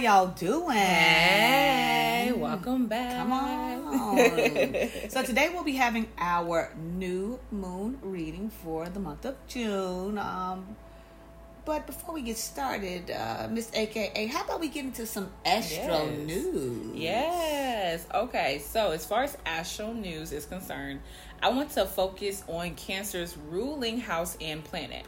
y'all doing? Hey, welcome back. Come on. so today we'll be having our new moon reading for the month of June. Um, but before we get started, uh, Miss AKA, how about we get into some astro Yes. news? Yes. Okay. So, as far as astral news is concerned, I want to focus on Cancer's ruling house and planet.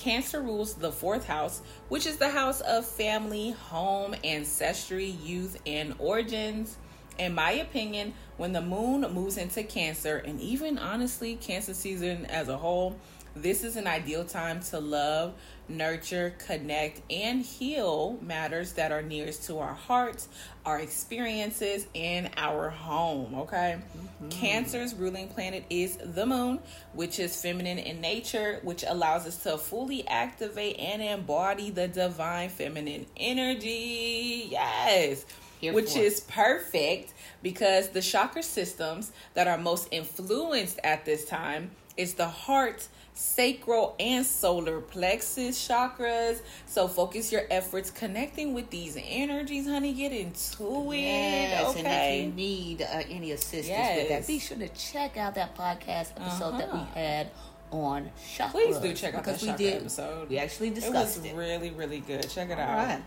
Cancer rules the fourth house, which is the house of family, home, ancestry, youth, and origins. In my opinion, when the moon moves into Cancer, and even honestly, Cancer season as a whole, this is an ideal time to love, nurture, connect, and heal matters that are nearest to our hearts, our experiences, and our home. Okay. Mm-hmm. Cancer's ruling planet is the moon, which is feminine in nature, which allows us to fully activate and embody the divine feminine energy. Yes. Here which for is perfect because the chakra systems that are most influenced at this time is the heart, sacral, and solar plexus chakras. So focus your efforts connecting with these energies, honey. Get into it. Yes, and if you need uh, any assistance with that, be sure to check out that podcast episode that we Uh-huh. had on chakras. Please do check out because that we did. episode. We actually discussed it was it. really, really good. Check it All out. right.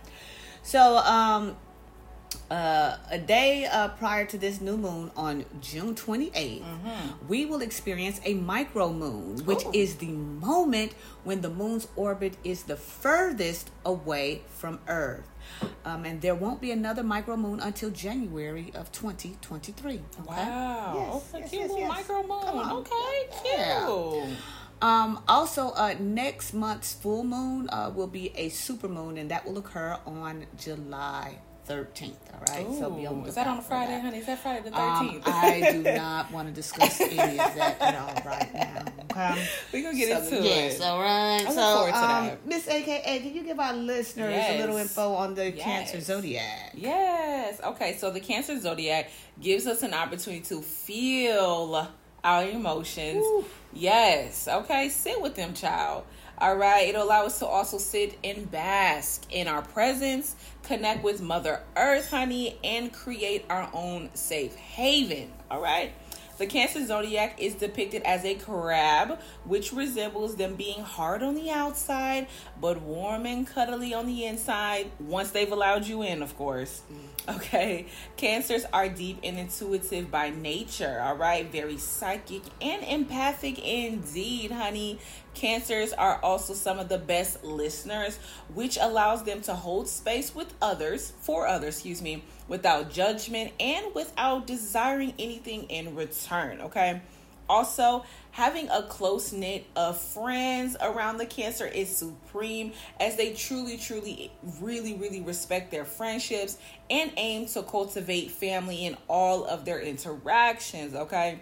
So, um, uh, a day uh, prior to this new moon on June 28th, we will experience a micro moon, which Mm-hmm. Ooh. is the moment when the moon's orbit is the furthest away from Earth. Um, and there won't be another micro moon until January of 2023. Okay? Wow. Yes, okay, yes, cute yes, little yes. micro moon. Okay, cute. Yeah. Um, also, uh, next month's full moon uh, will be a super moon, and that will occur on July 13th. All right, so be on the is that on a Friday, that. honey? Is that Friday the Um, 13th? I do not want to discuss any of that at all right now. Okay. We're going to get So, into yes, it. all right. I look so, um. Miss AKA, can you give our listeners a little info on the Yes. Cancer zodiac? Yes. Okay. So the Cancer zodiac gives us an opportunity to feel our emotions. Woo. Yes. Okay. Sit with them, child. All right. It'll allow us to also sit and bask in our presence, connect with Mother Earth, honey, and create our own safe haven. All right. The Cancer zodiac is depicted as a crab, which resembles them being hard on the outside, but warm and cuddly on the inside, once they've allowed you in, of course. Mm. Okay. Cancers are deep and intuitive by nature, all right? Very psychic and empathic indeed, honey. Cancers are also some of the best listeners, which allows them to hold space with others, for others, excuse me, without judgment and without desiring anything in return, okay? Also, having a close knit of friends around the cancer is supreme as they truly, truly, really, really respect their friendships and aim to cultivate family in all of their interactions, okay?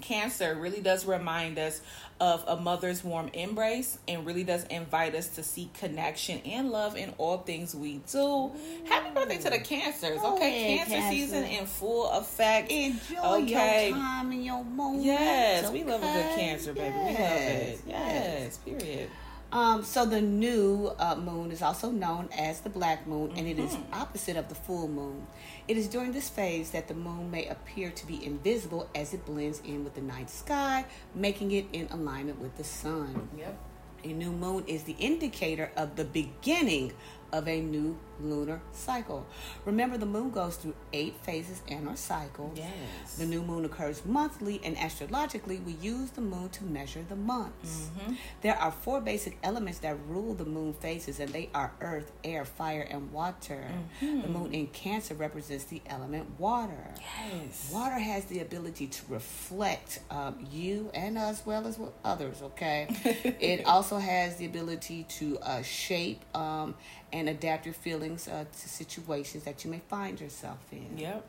Cancer really does remind us of a mother's warm embrace and really does invite us to seek connection and love in all things we do. Happy birthday to the Cancers, Go okay? ahead, Cancer Cancer. season in full effect. Enjoy Okay. your time and your moment. Yes, we love a good cancer, baby. We love Yes, it. Yes, period. Um, so the new uh, moon is also known as the black moon, and it is Mm-hmm. opposite of the full moon. It is during this phase that the moon may appear to be invisible as it blends in with the night sky, making it in alignment with the sun. Yep. A new moon is the indicator of the beginning of a new lunar cycle. Remember, the moon goes through eight phases in our cycle. Yes. The new moon occurs monthly, and astrologically, we use the moon to measure the months. Mm-hmm. There are four basic elements that rule the moon phases, and they are earth, air, fire, and water. Mm-hmm. The moon in Cancer represents the element water. Yes. Water has the ability to reflect um, you and as well as with others, okay? it also has the ability to uh, shape um, and adapt your feelings uh, to situations that you may find yourself in. Yep.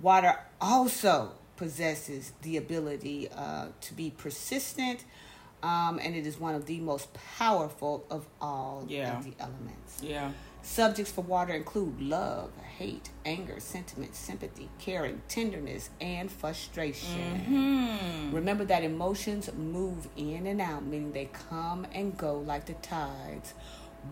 Water also possesses the ability uh, to be persistent, um, and it is one of the most powerful of all Yeah. of the elements. Yeah. Subjects for water include love, hate, anger, sentiment, sympathy, caring, tenderness, and frustration. Hmm. Remember that emotions move in and out, meaning they come and go like the tides.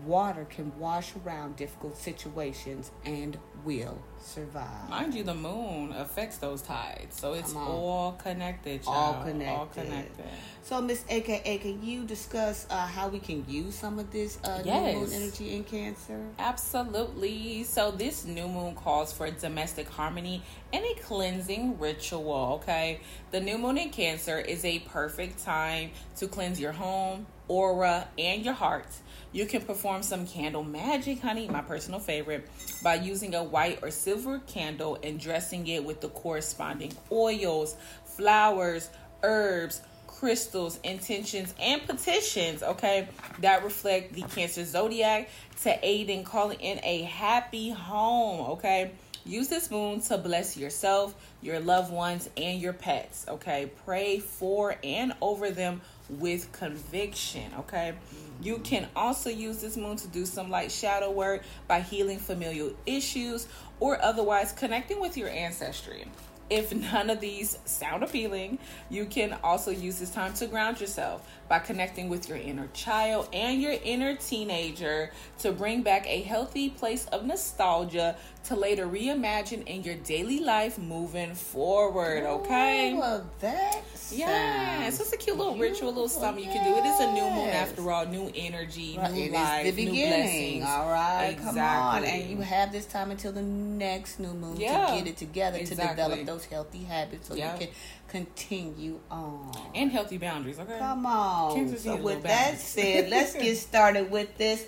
Water can wash around difficult situations and will survive. Mind you, the moon affects those tides, so it's all connected. All child. connected. All connected. So, Miss AKA, can you discuss uh, how we can use some of this uh, new moon energy in Cancer? Absolutely. So this new moon calls for domestic harmony and a cleansing ritual, okay? The new moon in Cancer is a perfect time to cleanse your home, aura, and your heart. You can perform some candle magic, honey, my personal favorite, by using a white or silver candle and dressing it with the corresponding oils, flowers, herbs, crystals, intentions, and petitions, okay, that reflect the Cancer zodiac to aid in calling in a happy home, okay? Use this moon to bless yourself, your loved ones, and your pets, okay? Pray for and over them with conviction, okay? You can also use this moon to do some light shadow work by healing familial issues or otherwise connecting with your ancestry. If none of these sound appealing, you can also use this time to ground yourself by connecting with your inner child and your inner teenager to bring back a healthy place of nostalgia to later reimagine in your daily life moving forward, okay? Oh, well, that Yeah, sounds so it's a cute little ritual, little beautiful. something you can do. It is a new moon after all, new energy, Right, new it life, the new blessings. All right, come on, and you have this time until the next new moon Yeah, to get it together to develop those healthy habits so Yeah. you can continue on. and healthy boundaries, okay? Come on. So with that said, let's get started with this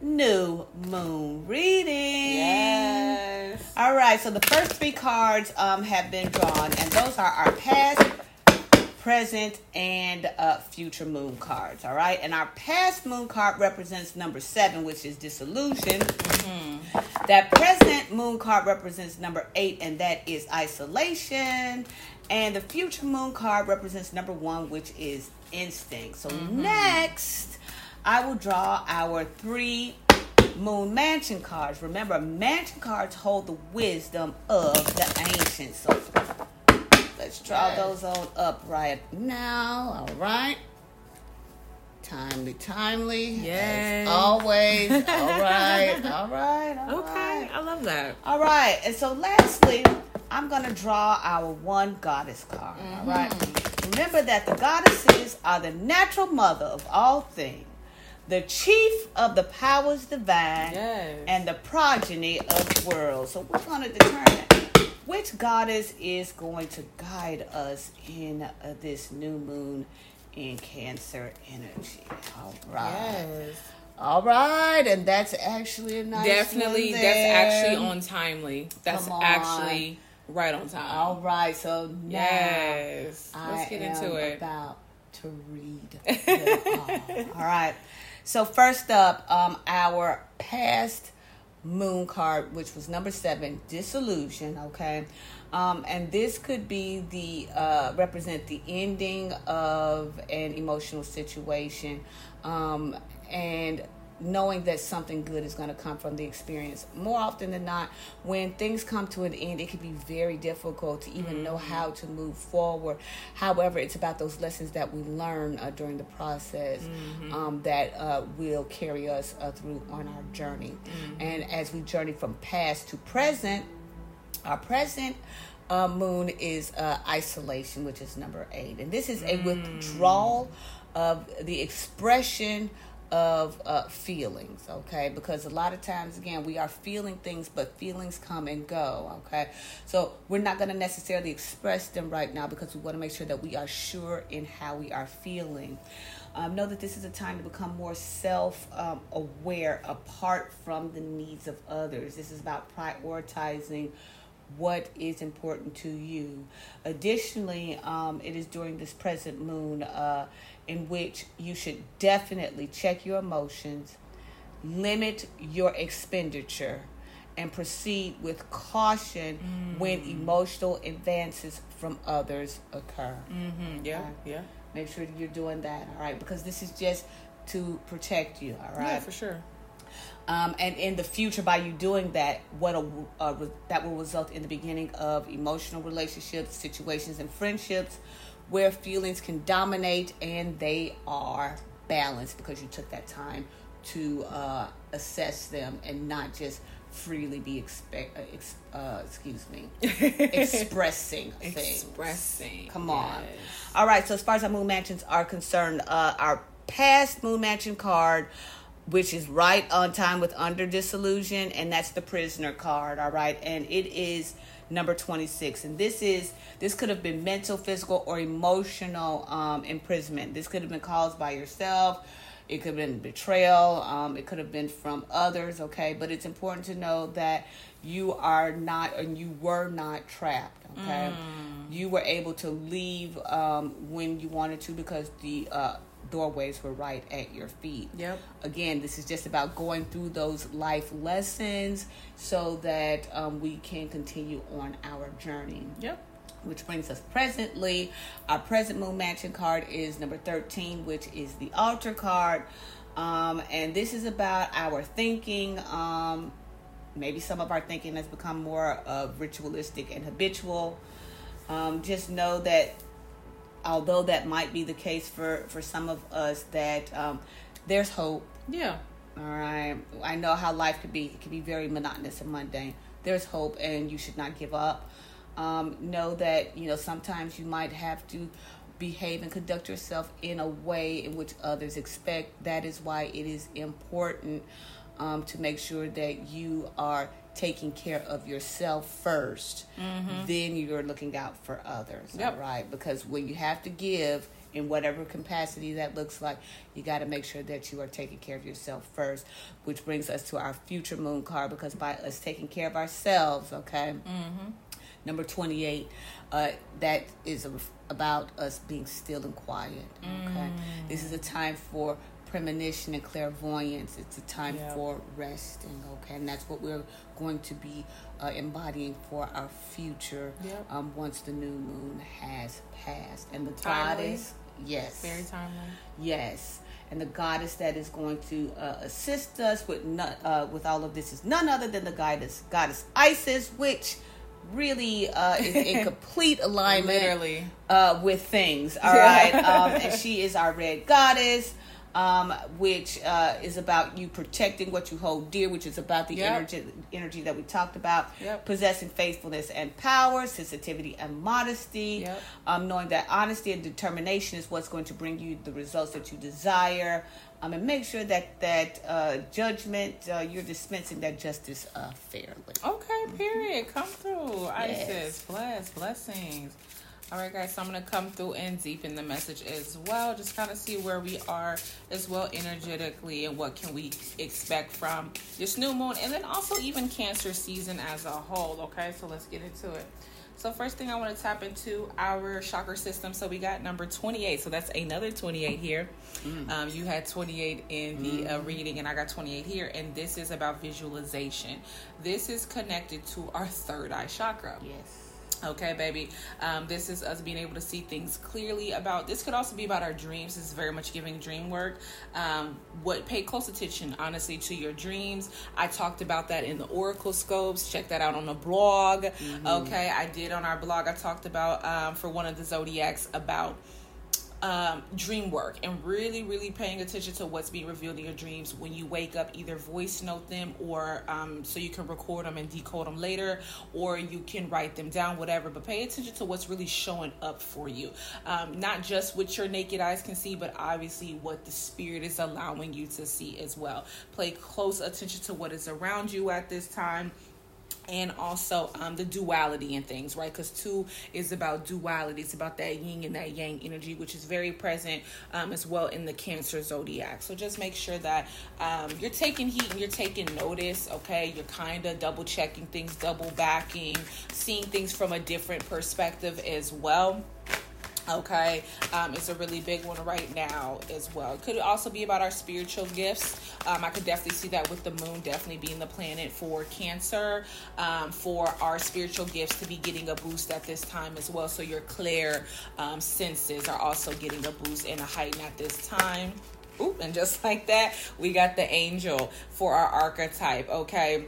new moon reading. Yes. All right, so the first three cards um, have been drawn, and those are our past, present, and uh, future moon cards. All right, and our past moon card represents number seven, which is disillusion. That present moon card represents number eight, and that is isolation. And the future moon card represents number one, which is instinct. So mm-hmm. next, I will draw our three moon mansion cards. Remember, mansion cards hold the wisdom of the ancients. So let's draw Yes. those on up right now. All right. Timely, timely. as Yes. always. All right. All right. all Okay, right. I love that. All right, and so lastly, I'm gonna draw our one goddess card. All right. Remember that the goddesses are the natural mother of all things, the chief of the powers divine, Yes. and the progeny of worlds. So we're gonna determine which goddess is going to guide us in uh, this new moon in Cancer energy. All right. Yes. All right, and that's actually a nice Definitely, that's actually on timely. That's actually right on time. All right, so now Yes. Let's get am into it. about to read. all right. So first up, um, our past moon card, which was number seven, disillusion. Okay, um, and this could be the uh, represent the ending of an emotional situation, um, and knowing that something good is going to come from the experience. More often than not, when things come to an end, it can be very difficult to even know how to move forward. However, it's about those lessons that we learn uh, during the process um, that uh, will carry us uh, through on our journey. And as we journey from past to present, our present uh, moon is uh, isolation, which is number eight. And this is a withdrawal of the expression of uh, feelings, okay? Because a lot of times, again, we are feeling things, but feelings come and go, okay? So we're not going to necessarily express them right now because we want to make sure that we are sure in how we are feeling. Um, know that this is a time to become more self um, aware apart from the needs of others. This is about prioritizing what is important to you. Additionally, um, it is during this present moon uh, in which you should definitely check your emotions, limit your expenditure, and proceed with caution when emotional advances from others occur. Mm-hmm. Yeah, Okay. yeah. Make sure you're doing that, all right? Because this is just to protect you, all right? Yeah, for sure. Um, and in the future by you doing that what a, uh, that will result in the beginning of emotional relationships situations and friendships where feelings can dominate and they are balanced because you took that time to uh, assess them and not just freely be expect uh, ex- uh, excuse me expressing things Expressing. come on Yes. all right so as far as our moon mansions are concerned uh, our past moon mansion card which is right on time with under disillusion and that's the prisoner card all right? And it is number 26 and this is this could have been mental physical or emotional um, imprisonment. This could have been caused by yourself. It could have been betrayal. Um, it could have been from others okay? But it's important to know that you are not and you were not trapped okay you were able to leave um, when you wanted to because the uh, doorways were right at your feet Yep. again this is just about going through those life lessons so that um, we can continue on our journey Yep. which brings us presently. Our present moon mansion card is number 13, which is the altar card. Um, and this is about our thinking. Um, maybe some of our thinking has become more uh, ritualistic and habitual. Um, just know that although that might be the case for, for some of us, that um, there's hope. Yeah. All right. I know how life could be. It can be very monotonous and mundane. There's hope, and you should not give up. Um, know that you know sometimes you might have to behave and conduct yourself in a way in which others expect. That is why it is important um, to make sure that you are taking care of yourself 1st Then you're looking out for others. Yep. Right. Because when you have to give in whatever capacity that looks like, you got to make sure that you are taking care of yourself first, which brings us to our future moon card because by us taking care of ourselves, okay, number 28, uh, that is about us being still and quiet, okay. This is a time for premonition and clairvoyance. It's a time Yeah. for resting, okay, and that's what we're going to be uh, embodying for our future Yep. um, once the new moon has passed. And the Timely. goddess, yes, Very timely. yes, and the goddess that is going to uh, assist us with uh, with all of this is none other than the goddess goddess Isis, which really uh, is in complete alignment Literally. uh, with things. All Yeah. right, um, and she is our red goddess. Um, which uh, is about you protecting what you hold dear, which is about the Yep. energy energy that we talked about, Yep. possessing faithfulness and power, sensitivity and modesty, Yep. um, knowing that honesty and determination is what's going to bring you the results that you desire, um, and make sure that that uh, judgment uh, you're dispensing that justice uh, fairly. Okay, period. Come through. Yes. Isis, bless, blessings. All right, guys, so I'm going to come through and deepen the message as well. Just kind of see where we are as well energetically and what can we expect from this new moon and then also even Cancer season as a whole. Okay, so let's get into it. So first thing I want to tap into our chakra system. So we got number 28. So that's another 28 here. Um, you had 28 in the uh, reading and I got 28 here. And this is about visualization. This is connected to our third eye chakra. Yes. Okay, baby. Um, this is us being able to see things clearly about. This could also be about our dreams. This is very much giving dream work. Um, what pay close attention, honestly, to your dreams. I talked about that in the Oracle scopes. Check that out on the blog. Okay, I did on our blog. I talked about um, for one of the zodiacs about um, dream work and really, really paying attention to what's being revealed in your dreams when you wake up. Either voice note them or um, so you can record them and decode them later, or you can write them down, whatever. But pay attention to what's really showing up for you. Um, not just what your naked eyes can see, but obviously what the spirit is allowing you to see as well. Pay close attention to what is around you at this time and also um, the duality in things, right? Because two is about duality. It's about that yin and that yang energy, which is very present um, as well in the Cancer zodiac. So just make sure that um, you're taking heat and you're taking notice, okay? You're kind of double checking things, double backing, seeing things from a different perspective as well. Okay, um, it's a really big one right now as well. It could also be about our spiritual gifts. Um, I could definitely see that with the moon definitely being the planet for Cancer, um, for our spiritual gifts to be getting a boost at this time as well. So your clear um, senses are also getting a boost and a heighten at this time. Oop, and just like that, we got the angel for our archetype. Okay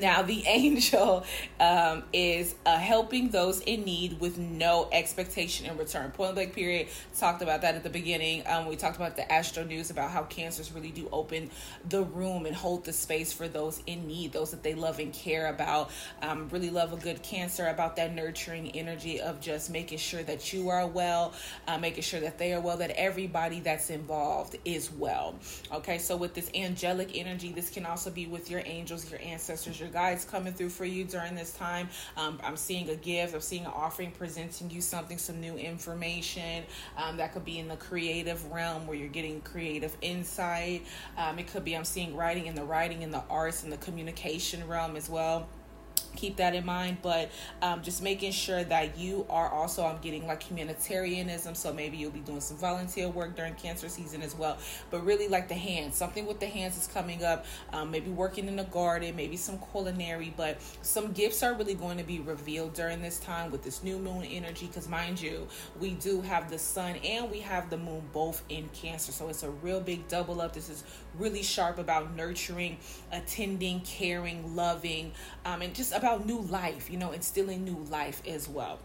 Now, the angel um, is uh, helping those in need with no expectation in return. Point blank period. Talked about that at the beginning. Um, we talked about the astro news about how cancers really do open the room and hold the space for those in need, those that they love and care about. Um, really love a good cancer about that nurturing energy of just making sure that you are well, uh, making sure that they are well, that everybody that's involved is well. Okay, so with this angelic energy, this can also be with your angels, your ancestors your guides coming through for you during this time. Um, I'm seeing a gift, I'm seeing an offering presenting you something, some new information. Um, that could be in the creative realm where you're getting creative insight. Um, it could be I'm seeing writing in the writing in the arts and the communication realm as well keep that in mind but um, just making sure that you are also i'm getting like humanitarianism so maybe you'll be doing some volunteer work during cancer season as well but really like the hands something with the hands is coming up um, maybe working in the garden maybe some culinary but some gifts are really going to be revealed during this time with this new moon energy because mind you we do have the sun and we have the moon both in cancer so it's a real big double up. This is really sharp about nurturing attending caring loving um, and just about new life, you know, instilling new life as well.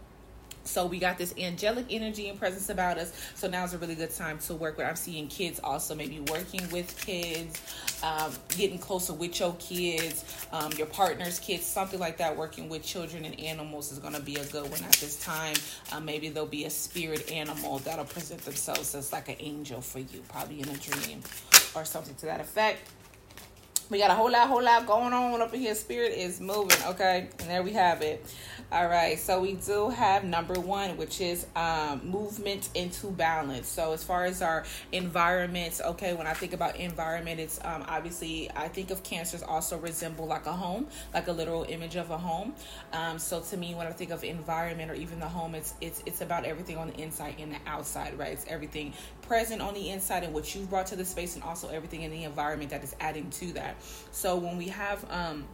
So we got this angelic energy and presence about us. So now is a really good time to work with. I'm seeing kids also maybe working with kids, um, getting closer with your kids, um, your partner's kids, something like that. Working with children and animals is going to be a good one at this time. Uh, maybe there'll be a spirit animal that'll present themselves as like an angel for you, probably in a dream or something to that effect. We got a whole lot, whole lot going on up in here. Spirit is moving, okay? And there we have it. All right, so we do have number one, which is um, movement into balance. So, as far as our environments, okay, when I think about environment, it's um, obviously I think of cancers also resemble like a home, like a literal image of a home. Um, so, to me, when I think of environment or even the home, it's it's it's about everything on the inside and the outside, right? It's everything present on the inside and what you've brought to the space, and also everything in the environment that is adding to that. So, when we have um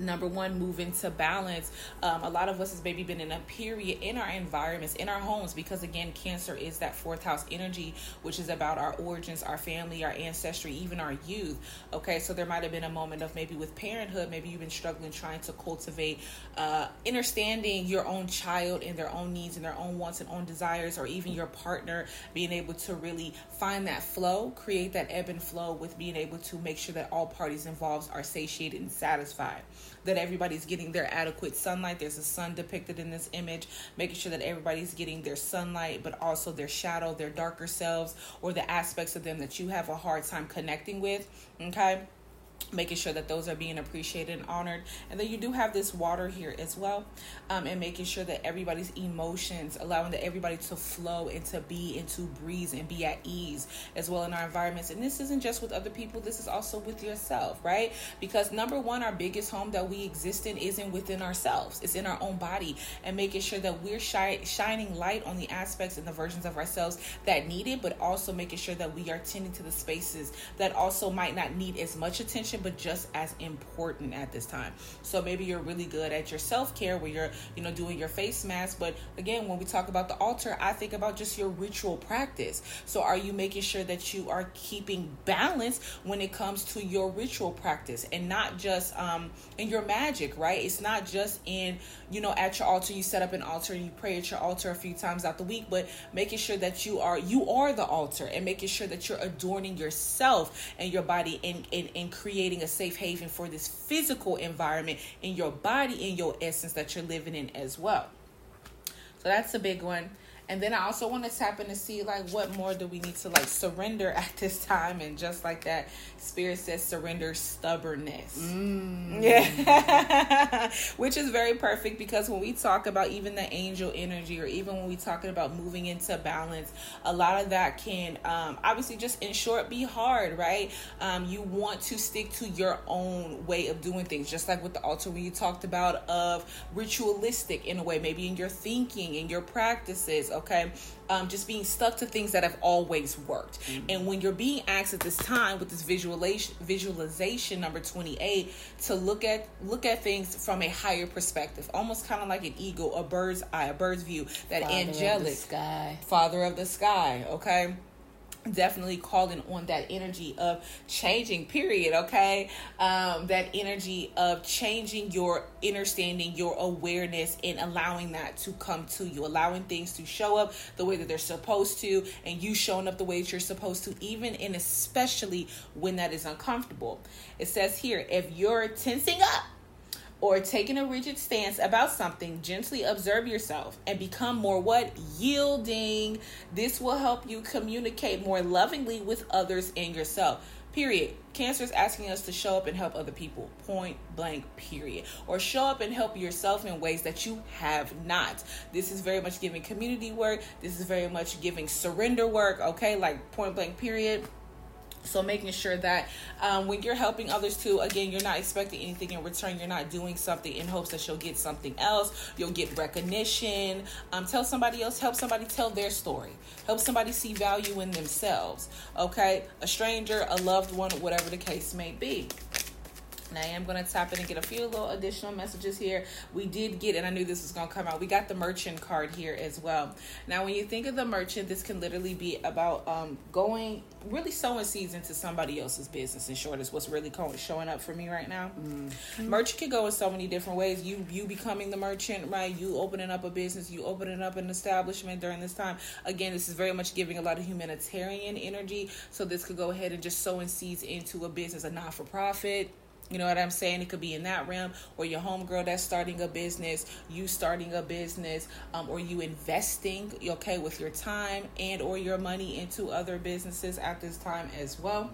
number one move into balance. Um, a lot of us has maybe been in a period in our environments in our homes because again cancer is that fourth house energy which is about our origins our family our ancestry even our youth. Okay so there might have been a moment of maybe with parenthood maybe you've been struggling trying to cultivate uh, understanding your own child and their own needs and their own wants and own desires or even your partner being able to really find that flow create that ebb and flow with being able to make sure that all parties involved are satiated and satisfied that everybody's getting their adequate sunlight. There's a sun depicted in this image, making sure that everybody's getting their sunlight, but also their shadow, their darker selves, or the aspects of them that you have a hard time connecting with. Okay making sure that those are being appreciated and honored. And then you do have this water here as well um, and making sure that everybody's emotions allowing that everybody to flow and to be and to breathe and be at ease as well in our environments. And this isn't just with other people this is also with yourself right? Because number one our biggest home that we exist in isn't within ourselves. It's in our own body. And making sure that we're shi- shining light on the aspects and the versions of ourselves that need it but also making sure that we are tending to the spaces that also might not need as much attention but just as important at this time. So maybe you're really good at your self care where you're, you know, doing your face mask. But again, when we talk about the altar, I think about just your ritual practice. So are you making sure that you are keeping balance when it comes to your ritual practice and not just um, in your magic, right? It's not just in, you know, at your altar, you set up an altar and you pray at your altar a few times out the week, but making sure that you are, you are the altar and making sure that you're adorning yourself and your body and, and, and creating creating a safe haven for this physical environment in your body, in your essence that you're living in as well. So that's a big one. And then I also want to tap in to see like what more do we need to like surrender at this time, and just like that, Spirit says surrender stubbornness. Mm. Yeah, which is very perfect because when we talk about even the angel energy, or even when we talking about moving into balance, a lot of that can um, obviously just in short be hard, right? Um, you want to stick to your own way of doing things, just like with the altar when you talked about of ritualistic in a way, maybe in your thinking, in your practices okay? Um, just being stuck to things that have always worked. Mm-hmm. And when you're being asked at this time with this visualization, visualization number 28 to look at look at things from a higher perspective, almost kind of like an eagle, a bird's eye, a bird's view, that Father angelic of sky, Father of the sky, okay? Definitely calling on that energy of changing period okay? Um that energy of changing your understanding your awareness and allowing that to come to you. Allowing things to show up the way that they're supposed to and you showing up the way that you're supposed to even and especially when that is uncomfortable. It says here if you're tensing up or taking a rigid stance about something, gently observe yourself and become more what? Yielding. This will help you communicate more lovingly with others and yourself. Period. Cancer is asking us to show up and help other people. Point blank, period. Or show up and help yourself in ways that you have not. This is very much giving community work. This is very much giving surrender work, okay? Like point blank, period so making sure that um, when you're helping others too, again, you're not expecting anything in return. You're not doing something in hopes that you'll get something else. You'll get recognition. Um, tell somebody else. Help somebody tell their story. Help somebody see value in themselves. Okay, a stranger, a loved one, whatever the case may be. And I am going to tap in and get a few little additional messages here. We did get, and I knew this was going to come out, we got the merchant card here as well. Now, when you think of the merchant, this can literally be about um, going, really sowing seeds into somebody else's business. In short, is what's really showing up for me right now. Mm-hmm. Merchant can go in so many different ways. You you becoming the merchant, right? You opening up a business, you opening up an establishment during this time. Again, this is very much giving a lot of humanitarian energy. So this could go ahead and just sowing seeds into a business, a not for profit you know what I'm saying? It could be in that realm, or your homegirl that's starting a business, you starting a business, um, or you investing, okay, with your time and or your money into other businesses at this time as well.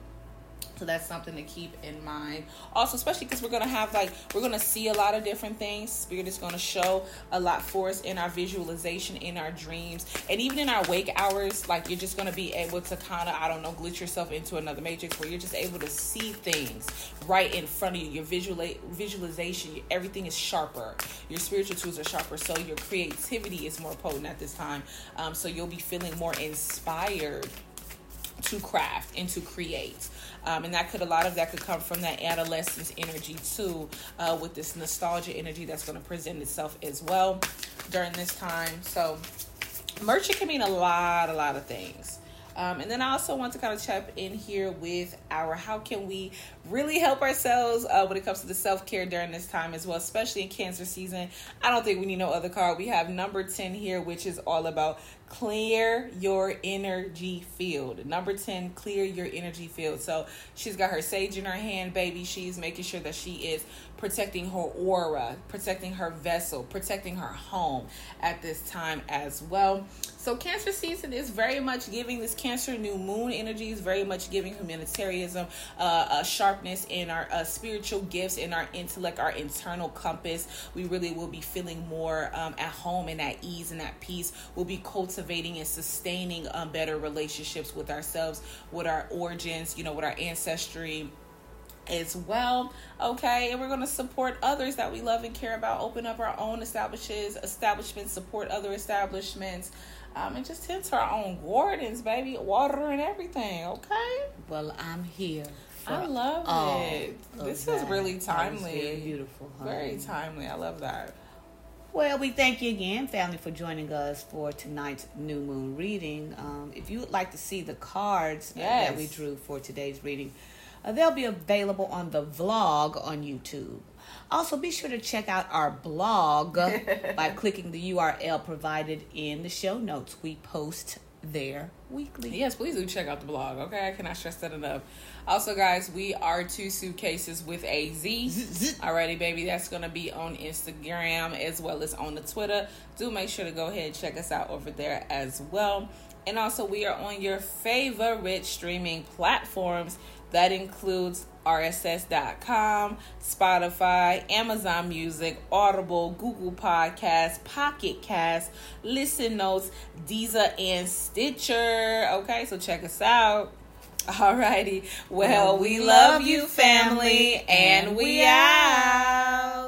So that's something to keep in mind. Also, especially because we're gonna have like we're gonna see a lot of different things. Spirit is gonna show a lot for us in our visualization, in our dreams, and even in our wake hours. Like you're just gonna be able to kind of I don't know glitch yourself into another matrix where you're just able to see things right in front of you. Your visual visualization, everything is sharper. Your spiritual tools are sharper, so your creativity is more potent at this time. Um, so you'll be feeling more inspired to craft and to create. Um, and that could a lot of that could come from that adolescence energy too, uh, with this nostalgia energy that's going to present itself as well during this time. So, merchant can mean a lot, a lot of things. Um, and then I also want to kind of check in here with our how can we really help ourselves uh, when it comes to the self care during this time as well, especially in cancer season. I don't think we need no other card. We have number 10 here, which is all about clear your energy field. Number 10, clear your energy field. So she's got her sage in her hand, baby. She's making sure that she is protecting her aura, protecting her vessel, protecting her home at this time as well. So Cancer season is very much giving this Cancer new moon energy is very much giving humanitarianism, uh, a sharpness in our uh, spiritual gifts, in our intellect, our internal compass. We really will be feeling more um, at home and at ease and at peace. We'll be cultivating and sustaining um, better relationships with ourselves, with our origins, you know, with our ancestry as well. Okay, and we're going to support others that we love and care about. Open up our own establishments, establishments, support other establishments, um, and just tend to our own gardens, baby, water and everything. Okay. Well, I'm here. I love it. This is really timely. very beautiful. Honey. Very timely. I love that. Well, we thank you again, family, for joining us for tonight's new moon reading. Um, if you would like to see the cards yes. that we drew for today's reading, uh, they'll be available on the vlog on YouTube. Also, be sure to check out our blog by clicking the URL provided in the show notes. We post there weekly. Yes, please do check out the blog. Okay, I cannot stress that enough. Also, guys, we are two suitcases with a Z. Alrighty, baby, that's gonna be on Instagram as well as on the Twitter. Do make sure to go ahead and check us out over there as well. And also, we are on your favorite streaming platforms. That includes RSS.com, Spotify, Amazon Music, Audible, Google Podcasts, Pocket Cast, Listen Notes, Deezer, and Stitcher. Okay, so check us out. Alrighty. Well, we love you, family, and we out.